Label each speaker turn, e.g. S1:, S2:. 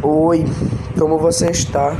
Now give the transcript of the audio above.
S1: Oi, como você está?